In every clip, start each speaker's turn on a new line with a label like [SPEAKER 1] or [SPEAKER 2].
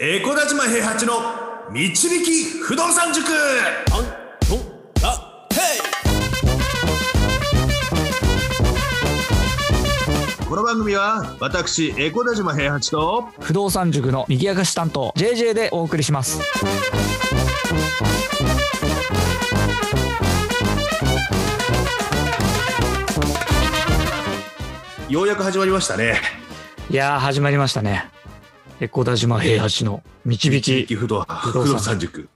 [SPEAKER 1] エコダ島平八の導き不動産塾。この番組は私エコダ島平八と
[SPEAKER 2] 不動産塾の右明かし担当 JJ でお送りします。
[SPEAKER 1] ようやく始まりましたね。
[SPEAKER 2] いやー始まりましたねエコ田島平八の導き。
[SPEAKER 1] 不動
[SPEAKER 2] 不動産。
[SPEAKER 1] 塾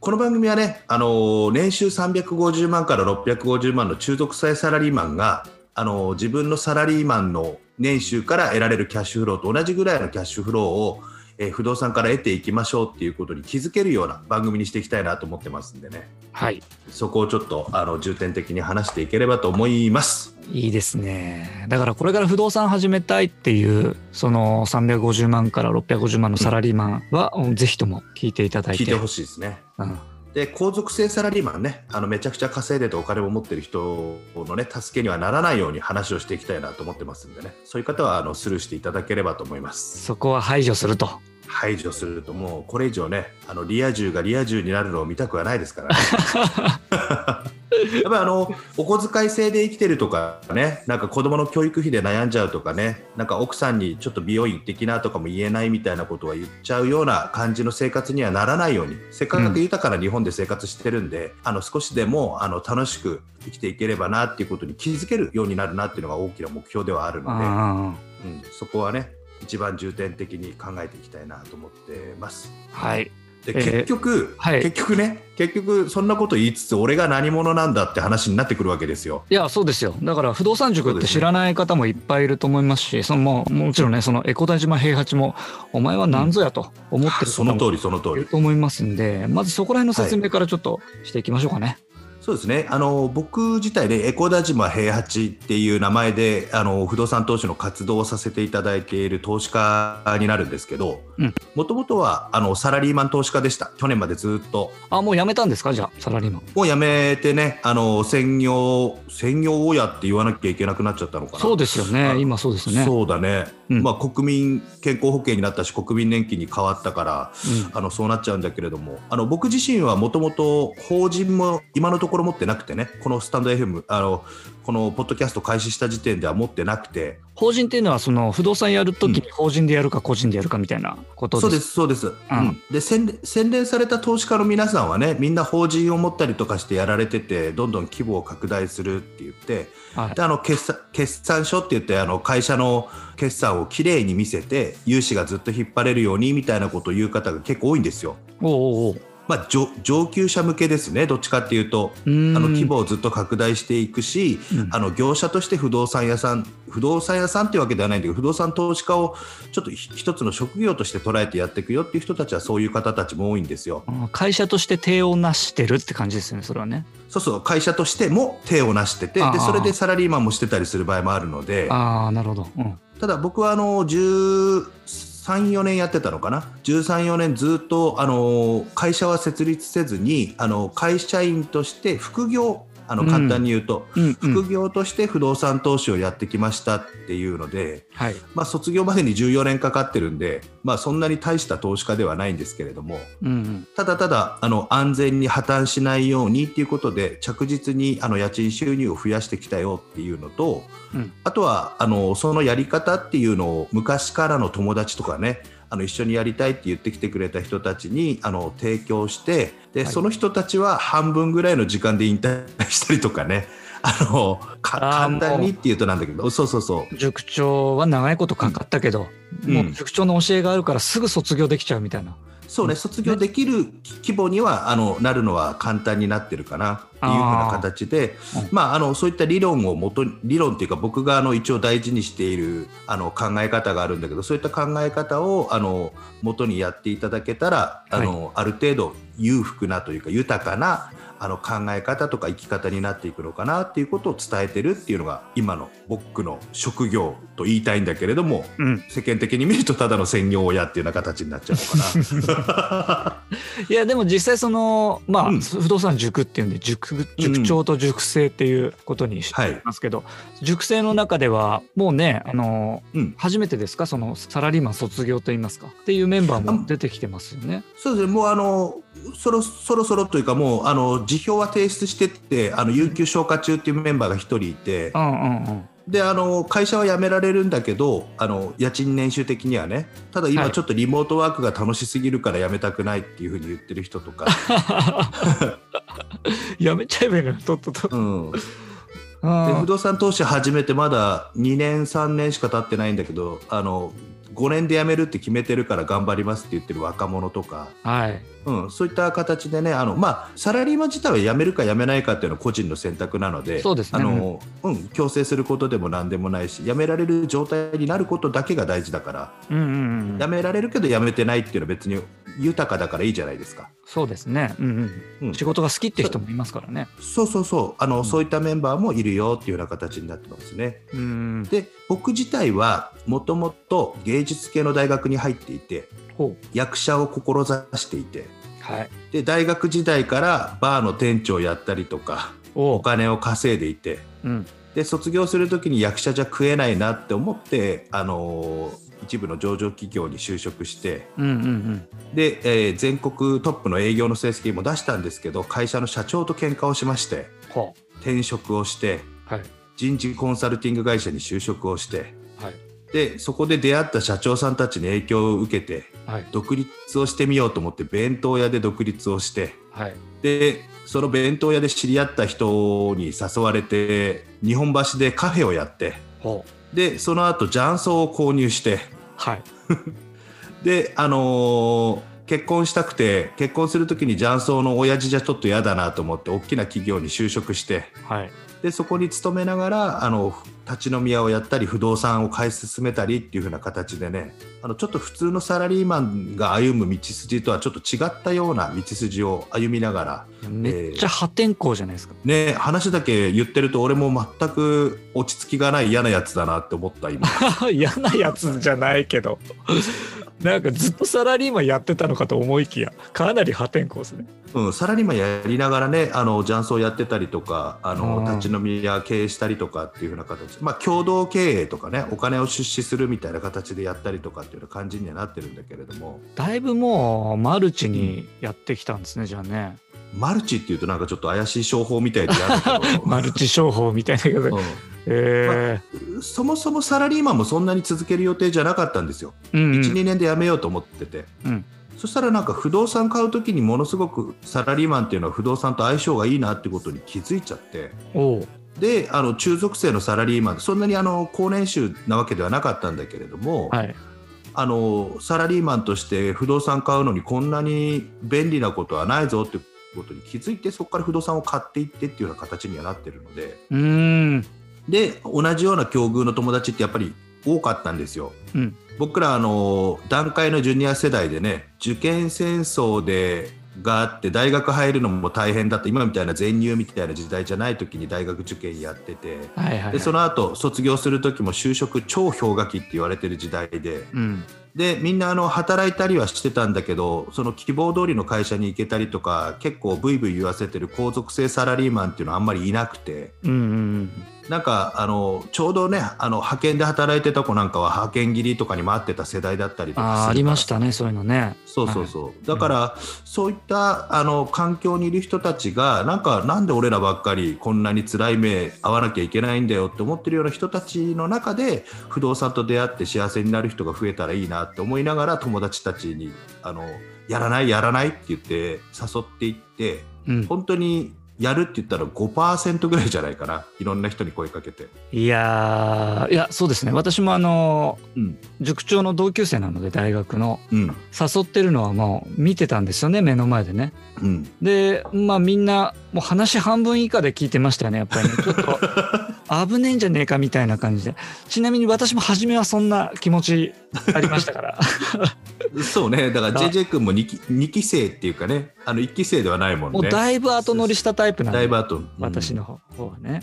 [SPEAKER 1] この番組はね、あのー年収350万から650万の中毒性サラリーマンが、あのー自分のサラリーマンの年収から得られるキャッシュフローと同じぐらいのキャッシュフローを、えー不動産から得ていきましょうっていうことに気づけるような番組にしていきたいなと思ってますんでね。
[SPEAKER 2] はい。
[SPEAKER 1] そこをちょっとあの重点的に話していければと思います。
[SPEAKER 2] いいですね。だからこれから不動産始めたいっていうその350万から650万のサラリーマンは、ぜひとも聞いていただいて。
[SPEAKER 1] 聞いてほしいですね。
[SPEAKER 2] うん
[SPEAKER 1] で皇族性サラリーマンねあのめちゃくちゃ稼いでてお金を持ってる人のね助けにはならないように話をしていきたいなと思ってますんでね。そういう方はあのスルーしていただければと思います。
[SPEAKER 2] そこは排除すると。
[SPEAKER 1] 排除するともうこれ以上ねあのリア充がリア充になるのを見たくはないですからね やっぱりあのお小遣い制で生きてるとかねなんか子供の教育費で悩んじゃうとかねなんか奥さんにちょっと美容院行ってきなとかも言えないみたいなことは言っちゃうような感じの生活にはならないようにせっかく豊かな日本で生活してるんで、あの少しでもあの楽しく生きていければなっていうことに気づけるようになるなっていうのが大きな目標ではあるので、
[SPEAKER 2] あ
[SPEAKER 1] うん、そこはね一番重点的に考えていきたいなと思ってます。
[SPEAKER 2] ーはい
[SPEAKER 1] で
[SPEAKER 2] えー
[SPEAKER 1] 結局、
[SPEAKER 2] はい
[SPEAKER 1] 結局ね結局そんなこと言いつつ俺が何者なんだって話になってくるわけですよ。
[SPEAKER 2] いやそうですよだから不動産塾って知らない方もいっぱいいると思いますしそのもうもちろんねそのエコダ島平八もお前は何ぞやと思ってる
[SPEAKER 1] その
[SPEAKER 2] 方も
[SPEAKER 1] 通りその通り。
[SPEAKER 2] いると思いますんでまずそこら辺の説明からちょっとしていきましょうかね。
[SPEAKER 1] そうですね。あの僕自体でエコダ島平八っていう名前であの不動産投資の活動をさせていただいている投資家になるんですけど
[SPEAKER 2] うん。
[SPEAKER 1] もともとはあのサラリーマン投資家でした。去年までずっと。
[SPEAKER 2] あもう辞めたんですか？じゃあサラリーマン。
[SPEAKER 1] もう辞めてねあの専業専業親って言わなきゃいけなくなっちゃったのかな。
[SPEAKER 2] そうですよ
[SPEAKER 1] あ
[SPEAKER 2] ね今そうですね。
[SPEAKER 1] そうだね、
[SPEAKER 2] うん。
[SPEAKER 1] まあ、国民健康保険になったし国民年金に変わったから
[SPEAKER 2] うん。
[SPEAKER 1] あのそうなっちゃうんだけれどもあの僕自身はもともと法人も今のところ持ってなくてねこのスタンド FM あのこのポッドキャスト開始した時点では持ってなくて。
[SPEAKER 2] 法人っていうのはその不動産やるときに法人でやるか個人でやるかみたいなこと
[SPEAKER 1] そう
[SPEAKER 2] で。
[SPEAKER 1] ですすそうです、うん。で洗練洗練された投資家の皆さんはねみんな法人を持ったりとかしてやられててどんどん規模を拡大するって言って。
[SPEAKER 2] はい。
[SPEAKER 1] であの決算決算書って言ってあの会社の決算をきれいに見せて融資がずっと引っ張れるようにみたいなことを言う方が結構多いんですよ。
[SPEAKER 2] おうおう
[SPEAKER 1] まあ、上上級者向けですねどっちかっていうとあの規模をずっと拡大していくし、
[SPEAKER 2] うん
[SPEAKER 1] あの業者として不動産屋さん不動産屋さんっていうわけではないんだけど不動産投資家をちょっとひ一つの職業として捉えてやっていくよっていう人たちはそういう方たちも多いんですよ。
[SPEAKER 2] あ会社として手をなしてるって感じですよねそれはね。
[SPEAKER 1] そうそう会社としても手をなしててでそれでサラリーマンもしてたりする場合もあるので。
[SPEAKER 2] ああなるほど。うん
[SPEAKER 1] ただ僕はあの34年やってたのかな？134年ずっとあの会社は設立せずにあの会社員として副業あの
[SPEAKER 2] うん
[SPEAKER 1] 簡単に言うと、
[SPEAKER 2] うん。うん。
[SPEAKER 1] 副業として不動産投資をやってきましたっていうので、
[SPEAKER 2] はい。
[SPEAKER 1] まあ、卒業までに14年かかってるんで、まあ、そんなに大した投資家ではないんですけれども
[SPEAKER 2] うんうん。
[SPEAKER 1] ただただあの安全に破綻しないようにっていうことで着実にあの家賃収入を増やしてきたよっていうのと、
[SPEAKER 2] うん。
[SPEAKER 1] あとはあのそのやり方っていうのを昔からの友達とかねあの一緒にやりたいって言ってきてくれた人たちにあの提供してで、
[SPEAKER 2] はい。
[SPEAKER 1] その人たちは半分ぐらいの時間で引退したりとかね。あの簡単にっていうとなんだけど。そうそうそう。
[SPEAKER 2] 塾長は長いことかかったけど、
[SPEAKER 1] うん。
[SPEAKER 2] もう塾長の教えがあるからすぐ卒業できちゃうみたいな。
[SPEAKER 1] そうね、卒業できる規模にはあのなるのは簡単になってるかなっていうふうな形で、まあ、あのそういった理論を元に理論っていうか僕があの一応大事にしているあの考え方があるんだけどそういった考え方をあの元にやっていただけたらあの、ある程度裕福なというか豊かなあの考え方とか生き方になっていくのかなっていうことを伝えてるっていうのが今の僕の職業と言いたいんだけれども
[SPEAKER 2] うん。
[SPEAKER 1] 世間的に見るとただの専業親っていうような形になっちゃうのかな。
[SPEAKER 2] いやでも実際そのまあ、
[SPEAKER 1] うん
[SPEAKER 2] 不動産塾っていうんで塾塾長と塾生っていうことにして
[SPEAKER 1] はい
[SPEAKER 2] ますけど、塾生の中ではもうねあの
[SPEAKER 1] うん。
[SPEAKER 2] 初めてですか？そのサラリーマン卒業といいますか？っていうメンバーも出てきてますよね。
[SPEAKER 1] そうですね、もうあのそろそろそろというか、もうあの辞表は提出してって、あの有給消化中っていうメンバーが1人いて
[SPEAKER 2] う、んうんうん。
[SPEAKER 1] であの会社は辞められるんだけど、あの家賃年収的にはね、ただ今、
[SPEAKER 2] はい。
[SPEAKER 1] ちょっとリモートワークが楽しすぎるから辞めたくないっていうふうに言ってる人とか、
[SPEAKER 2] やめちゃえばいいのよとっとと。
[SPEAKER 1] うん、で
[SPEAKER 2] あ
[SPEAKER 1] 不動産投資始めてまだ2年、3年しか経ってないんだけど、あの5年で辞めるって決めてるから頑張りますって言ってる若者とか。
[SPEAKER 2] はい。
[SPEAKER 1] うん、そういった形でねあの、まあ、サラリーマン自体は辞めるか辞めないかっていうのは個人の選択なので
[SPEAKER 2] そうですね
[SPEAKER 1] あの、うん、強制することでも何でもないし辞められる状態になることだけが大事だから、
[SPEAKER 2] うんうんうん
[SPEAKER 1] 辞。められるけど辞めてないっていうのは別に豊かだからいいじゃないですか。
[SPEAKER 2] そうですね。うん
[SPEAKER 1] う
[SPEAKER 2] うんん。仕事が好きって人もいますからね。
[SPEAKER 1] そうそうそうあの、
[SPEAKER 2] ん
[SPEAKER 1] そういったメンバーもいるよっていうような形になってますね。
[SPEAKER 2] うん。
[SPEAKER 1] で僕自体はもともと芸術系の大学に入っていて。役者を志していて
[SPEAKER 2] はい。
[SPEAKER 1] で大学時代からバーの店長をやったりとか
[SPEAKER 2] お
[SPEAKER 1] お金を稼いでいて
[SPEAKER 2] うん。
[SPEAKER 1] で卒業する時に役者じゃ食えないなって思って、あのー一部の上場企業に就職して
[SPEAKER 2] うんうんうん。
[SPEAKER 1] で、えー全国トップの営業の成績も出したんですけど会社の社長と喧嘩をしまして
[SPEAKER 2] ほ
[SPEAKER 1] 転職をして
[SPEAKER 2] う。はい。
[SPEAKER 1] 人事コンサルティング会社に就職をして
[SPEAKER 2] はい。
[SPEAKER 1] でそこで出会った社長さんたちに影響を受けて
[SPEAKER 2] はい。
[SPEAKER 1] 独立をしてみようと思って弁当屋で独立をして
[SPEAKER 2] はい。
[SPEAKER 1] でその弁当屋で知り合った人に誘われて日本橋でカフェをやって。でその後雀荘を購入して
[SPEAKER 2] はい。
[SPEAKER 1] であのー結婚したくて結婚する時に雀荘の親父じゃちょっと嫌だなと思って大きな企業に就職して
[SPEAKER 2] はい。
[SPEAKER 1] でそこに勤めながらあの立ち飲み屋をやったり不動産を買い進めたりっていう風な形でねあのちょっと普通のサラリーマンが歩む道筋とはちょっと違ったような道筋を歩みながら
[SPEAKER 2] めっちゃ破天荒じゃないですか。
[SPEAKER 1] ね話だけ言ってると俺も全く落ち着きがない嫌なやつだなって思った今
[SPEAKER 2] 嫌なやつじゃないけど。なんかずっとサラリーマンやってたのかと思いきや、かなり破天荒ですね。
[SPEAKER 1] うん、サラリーマンやりながらねあの雀荘やってたりとかあの
[SPEAKER 2] うん
[SPEAKER 1] 立ち飲み屋経営したりとかっていう風な形まあ共同経営とかねお金を出資するみたいな形でやったりとかっていうような感じにはなってるんだけれども
[SPEAKER 2] だいぶもうマルチにやってきたんですね、じゃあね。
[SPEAKER 1] マルチっていうとなんかちょっと怪しい商法みたいで嫌だけど
[SPEAKER 2] マルチ商法みたいなけど。
[SPEAKER 1] う
[SPEAKER 2] え
[SPEAKER 1] んそもそもサラリーマンもそんなに続ける予定じゃなかったんですよ、
[SPEAKER 2] ー。うんうん。
[SPEAKER 1] 12年で辞めようと思ってて、
[SPEAKER 2] うん。
[SPEAKER 1] そしたらなんか不動産買う時にものすごくサラリーマンっていうのは不動産と相性がいいなってことに気づいちゃって。であの中属性のサラリーマンそんなにあの高年収なわけではなかったんだけれども、
[SPEAKER 2] はい。
[SPEAKER 1] あのサラリーマンとして不動産買うのにこんなに便利なことはないぞってことに気づいてそこから不動産を買っていってっていうような形にはなってるので。
[SPEAKER 2] うーん。
[SPEAKER 1] で同じような境遇の友達ってやっぱり多かったんですよ。
[SPEAKER 2] うん。
[SPEAKER 1] 僕らあの段階のジュニア世代でね受験戦争でがあって大学入るのも大変だった今みたいな全入みたいな時代じゃない時に大学受験やってて
[SPEAKER 2] はいはい、はい。
[SPEAKER 1] でその後卒業する時も就職超氷河期って言われてる時代で
[SPEAKER 2] うん。
[SPEAKER 1] でみんなあの働いたりはしてたんだけどその希望通りの会社に行けたりとか結構ブイブイ言わせてる皇族性サラリーマンっていうのはあんまりいなくて
[SPEAKER 2] うんうん
[SPEAKER 1] なんかあのちょうどねあの派遣で働いてた子なんかは派遣切りとかに待ってた世代だったりとか
[SPEAKER 2] ありましたね、そういうのね。
[SPEAKER 1] そうそうそう、だから、そういったあの環境にいる人たちがなんかなんで俺らばっかりこんなに辛い目合わなきゃいけないんだよって思ってるような人たちの中で不動産と出会って幸せになる人が増えたらいいなって思いながら友達たちにあのやらないやらないって言って誘っていって
[SPEAKER 2] うん、
[SPEAKER 1] 本当にやるって言ったら5%ぐらいじゃないかな。いろんな人に声かけて。
[SPEAKER 2] いやーいやそうですね。私もあの
[SPEAKER 1] うん。
[SPEAKER 2] 塾長の同級生なので大学の。
[SPEAKER 1] うん。
[SPEAKER 2] 誘ってるのはもう見てたんですよね目の前でね。
[SPEAKER 1] うん、
[SPEAKER 2] でまあみんなもう話半分以下で聞いてましたよねやっぱりね。ちょっと危ねえんじゃねえかみたいな感じで。ちなみに私も初めはそんな気持ちありましたから
[SPEAKER 1] そうね。だから
[SPEAKER 2] あ
[SPEAKER 1] JJ 君も 2, 期2期生っていうかね。あの1期生ではないもんね。
[SPEAKER 2] もうだいぶ後乗りしたタイプなんで。
[SPEAKER 1] だいぶ後、うん。
[SPEAKER 2] 私の方方はね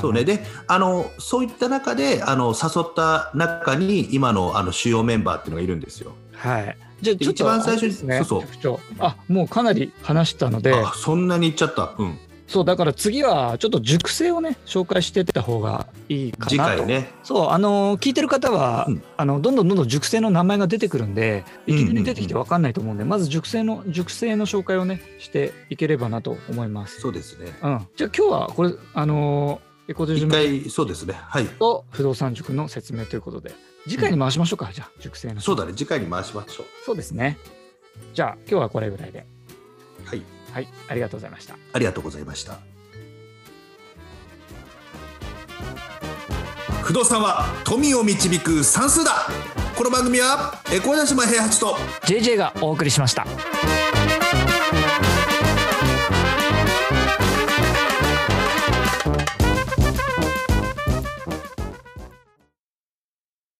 [SPEAKER 1] そうね。であのそういった中であの誘った中に今のあの主要メンバーっていうのがいるんですよ。
[SPEAKER 2] はい。じゃあちょっと
[SPEAKER 1] 一番最初に
[SPEAKER 2] ね
[SPEAKER 1] そうそう。
[SPEAKER 2] あもうかなり話したので。
[SPEAKER 1] あそんなに言っちゃった。うん。
[SPEAKER 2] そうだから次はちょっと熟成をね紹介していった方がいいかなと
[SPEAKER 1] 次回ね。
[SPEAKER 2] そうあの聞いてる方は、
[SPEAKER 1] うん
[SPEAKER 2] あのどんどんどんどん熟成の名前が出てくるんでいきなり出てきて
[SPEAKER 1] うん
[SPEAKER 2] 分かんないと思うんで、まず熟成の熟成の紹介をねしていければなと思います。
[SPEAKER 1] そうですね。
[SPEAKER 2] うん、じゃあ今日はこれあのエコデジ
[SPEAKER 1] 回そうですね。はい。
[SPEAKER 2] と不動産塾の説明ということで次回に回しましょうか、じゃあ熟成の
[SPEAKER 1] そうだね。次回に回しましょ
[SPEAKER 2] そうですねじゃあ今日はこれぐらいで
[SPEAKER 1] う。はい。
[SPEAKER 2] はいありがとうございました
[SPEAKER 1] ありがとうございました。不動産は富を導く算数だこの番組はエコーダ島平八と
[SPEAKER 2] JJ がお送りしました